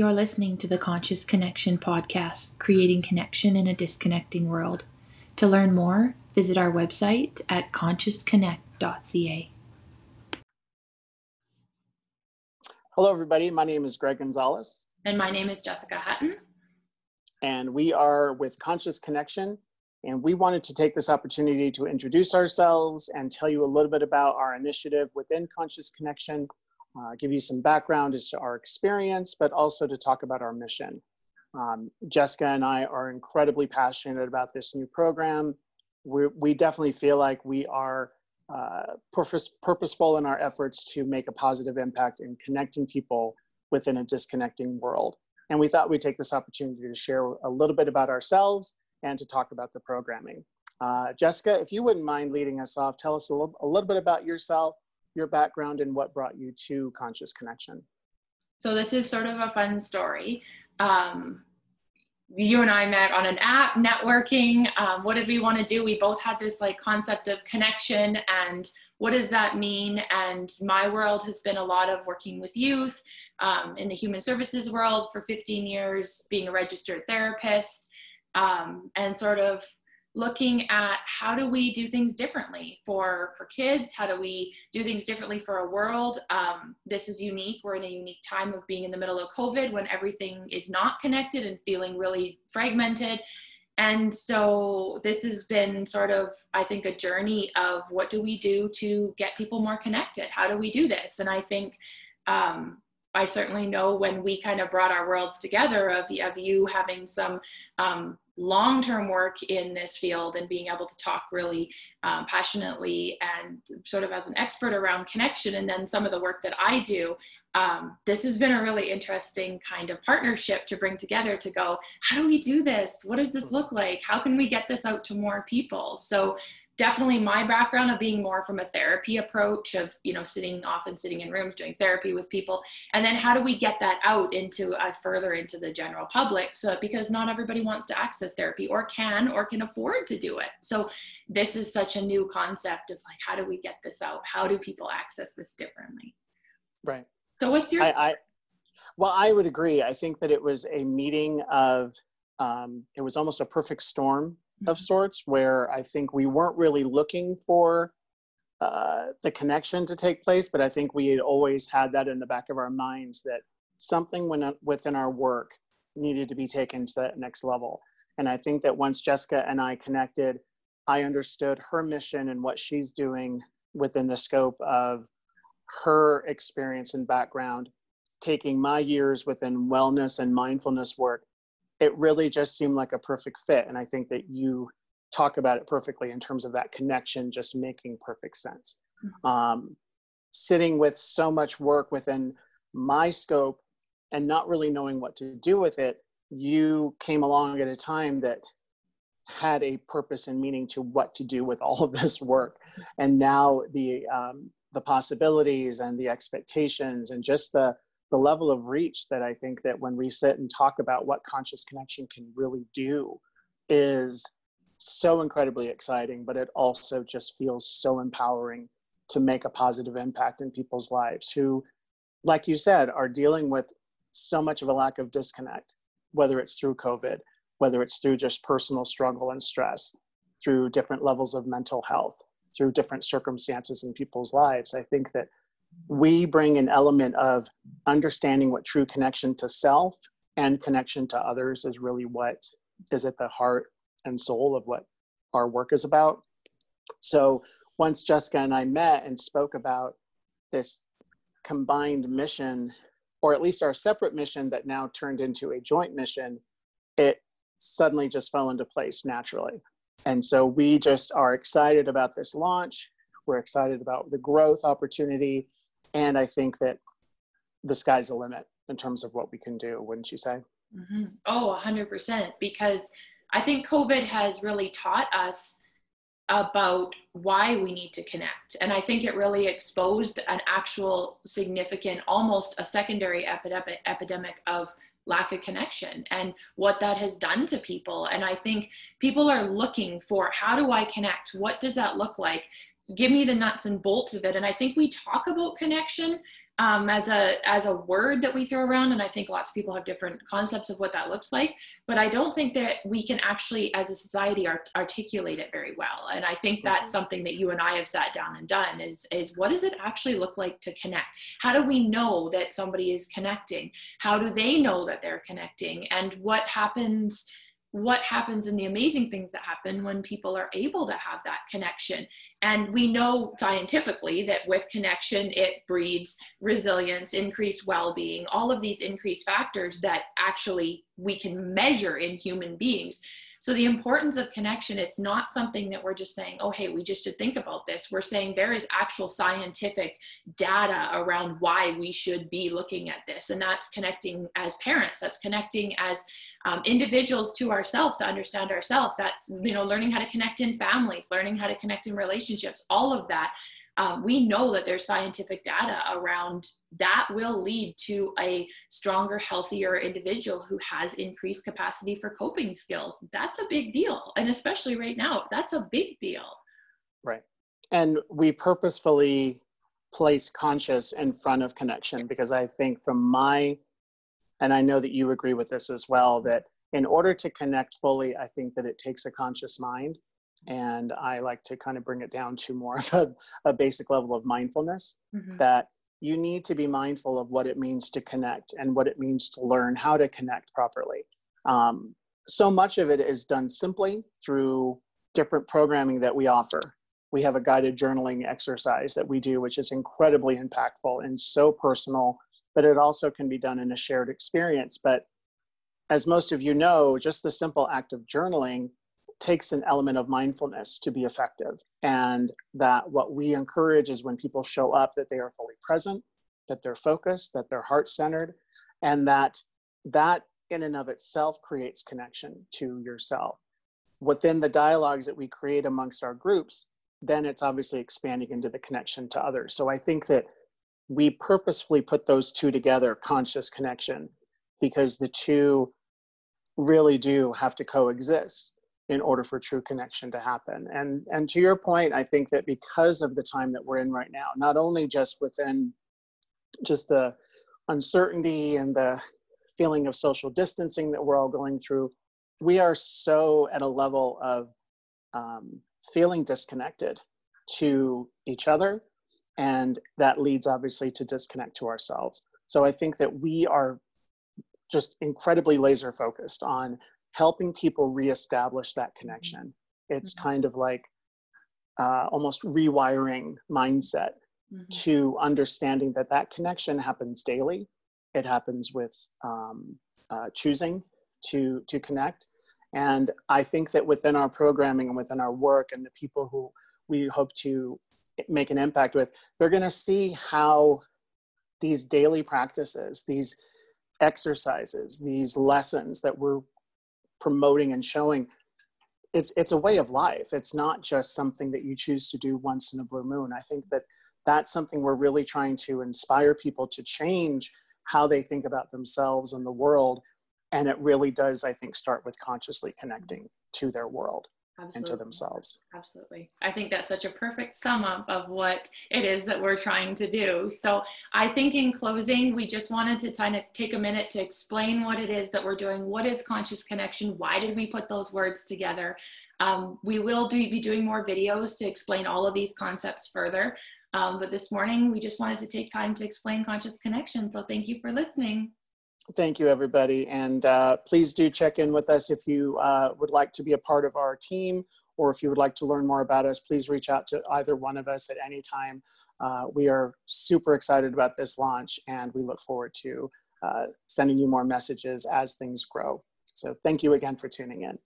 You're listening to the Conscious Connection podcast, creating connection in a disconnecting world. To learn more, visit our website at consciousconnect.ca. Hello, everybody. My name is Greg Gonzalez. And my name is Jessica Hutton. And we are with Conscious Connection. And we wanted to take this opportunity to introduce ourselves and tell you a little bit about our initiative within Conscious Connection, uh, give you some background as to our experience, but also to talk about our mission. Um, Jessica and I are incredibly passionate about this new program. we we definitely feel like we are uh, purpose, purposeful in our efforts to make a positive impact in connecting people within a disconnecting world. And we thought we'd take this opportunity to share a little bit about ourselves and to talk about the programming. Uh, Jessica, if you wouldn't mind leading us off, tell us a little, a little bit about yourself, your background, and what brought you to Conscious Connection. So this is sort of a fun story. Um, you and I met on an app, networking. Um, what did we want to do? We both had this like concept of connection and what does that mean? And my world has been a lot of working with youth um, in the human services world for 15 years, being a registered therapist, um, and sort of looking at how do we do things differently for for kids? How do we do things differently for a world? Um, this is unique. We're in a unique time of being in the middle of covid when everything is not connected and feeling really fragmented. And so this has been sort of i think a journey of what do we do to get people more connected? How do we do this? And i think um, I certainly know when we kind of brought our worlds together of, of you having some um, long-term work in this field and being able to talk really um, passionately and sort of as an expert around connection and then some of the work that I do um, this has been a really interesting kind of partnership to bring together to go how do we do this? What does this look like? How can we get this out to more people? So definitely my background of being more from a therapy approach of you know sitting often sitting in rooms doing therapy with people. And then how do we get that out into uh, further into the general public? So because not everybody wants to access therapy or can or can afford to do it. So this is such a new concept of like how do we get this out? How do people access this differently? Right. So what's your I, I well i would agree. I think that it was a meeting of um, it was almost a perfect storm of mm-hmm. sorts where I think we weren't really looking for uh, the connection to take place, but I think we had always had that in the back of our minds that something when, within our work needed to be taken to that next level. And I think that once Jessica and I connected, I understood her mission and what she's doing within the scope of her experience and background, taking my years within wellness and mindfulness work it really just seemed like a perfect fit. And I think that you talk about it perfectly in terms of that connection just making perfect sense. Mm-hmm. Um, sitting with so much work within my scope and not really knowing what to do with it, you came along at a time that had a purpose and meaning to what to do with all of this work. And now the um, the possibilities and the expectations and just the the level of reach that I think that when we sit and talk about what conscious connection can really do is so incredibly exciting, but it also just feels so empowering to make a positive impact in people's lives who, like you said, are dealing with so much of a lack of disconnect, whether it's through COVID, whether it's through just personal struggle and stress, through different levels of mental health, through different circumstances in people's lives. I think that we bring an element of understanding what true connection to self and connection to others is really what is at the heart and soul of what our work is about. So once Jessica and I met and spoke about this combined mission, or at least our separate mission that now turned into a joint mission, it suddenly just fell into place naturally. And so we just are excited about this launch. We're excited about the growth opportunity and I think that the sky's the limit in terms of what we can do, wouldn't you say? Mm-hmm. Oh, 100%. Because I think COVID has really taught us about why we need to connect. And I think it really exposed an actual significant, almost a secondary epidemic, epidemic of lack of connection and what that has done to people. And I think people are looking for how do I connect? What does that look like? Give me the nuts and bolts of it. And I think we talk about connection um, as a as a word that we throw around, and I think lots of people have different concepts of what that looks like. But I don't think that we can actually, as a society, art- articulate it very well. And I think that's mm-hmm. something that you and I have sat down and done. Is is what does it actually look like to connect? How do we know that somebody is connecting? How do they know that they're connecting? And what happens? What happens and the amazing things that happen when people are able to have that connection. And we know scientifically that with connection, it breeds resilience, increased well being, all of these increased factors that actually we can measure in human beings. So, the importance of connection, it's not something that we're just saying, oh, hey, we just should think about this. We're saying there is actual scientific data around why we should be looking at this. And that's connecting as parents, that's connecting as um, individuals to ourselves to understand ourselves. That's, you know, learning how to connect in families, learning how to connect in relationships, all of that um, we know that there's scientific data around that will lead to a stronger, healthier individual who has increased capacity for coping skills. That's a big deal. And especially right now, that's a big deal. Right. And we purposefully place conscious in front of connection because I think from my, and I know that you agree with this as well, that in order to connect fully, I think that it takes a conscious mind and I like to kind of bring it down to more of a, a basic level of mindfulness mm-hmm. that you need to be mindful of what it means to connect and what it means to learn how to connect properly. Um, so much of it is done simply through different programming that we offer. We have a guided journaling exercise that we do, which is incredibly impactful and so personal, but it also can be done in a shared experience. But as most of you know, just the simple act of journaling takes an element of mindfulness to be effective. And that what we encourage is when people show up, that they are fully present, that they're focused, that they're heart centered, and that that in and of itself creates connection to yourself. Within the dialogues that we create amongst our groups, then it's obviously expanding into the connection to others. So I think that we purposefully put those two together, conscious connection, because the two really do have to coexist in order for true connection to happen. And, and to your point, I think that because of the time that we're in right now, not only just within just the uncertainty and the feeling of social distancing that we're all going through, we are so at a level of um, feeling disconnected to each other. And that leads obviously to disconnect to ourselves. So I think that we are just incredibly laser focused on helping people reestablish that connection. It's mm-hmm. kind of like uh, almost rewiring mindset mm-hmm. to understanding that that connection happens daily. It happens with um, uh, choosing to to connect, and I think that within our programming and within our work and the people who we hope to make an impact with, they're going to see how these daily practices, these exercises, these lessons that we're promoting and showing it's it's a way of life. It's not just something that you choose to do once in a blue moon. I think that that's something we're really trying to inspire people to change how they think about themselves and the world. And it really does i think start with consciously connecting to their world Absolutely. and to themselves. Absolutely. I think that's such a perfect sum up of what it is that we're trying to do. So I think in closing, we just wanted to kind of take a minute to explain what it is that we're doing. What is conscious connection? Why did we put those words together? Um, we will do, be doing more videos to explain all of these concepts further. Um, but this morning, we just wanted to take time to explain conscious connection. So thank you for listening. Thank you, everybody. And uh, please do check in with us if you uh, would like to be a part of our team or if you would like to learn more about us, please reach out to either one of us at any time. Uh, we are super excited about this launch and we look forward to uh, sending you more messages as things grow. So thank you again for tuning in.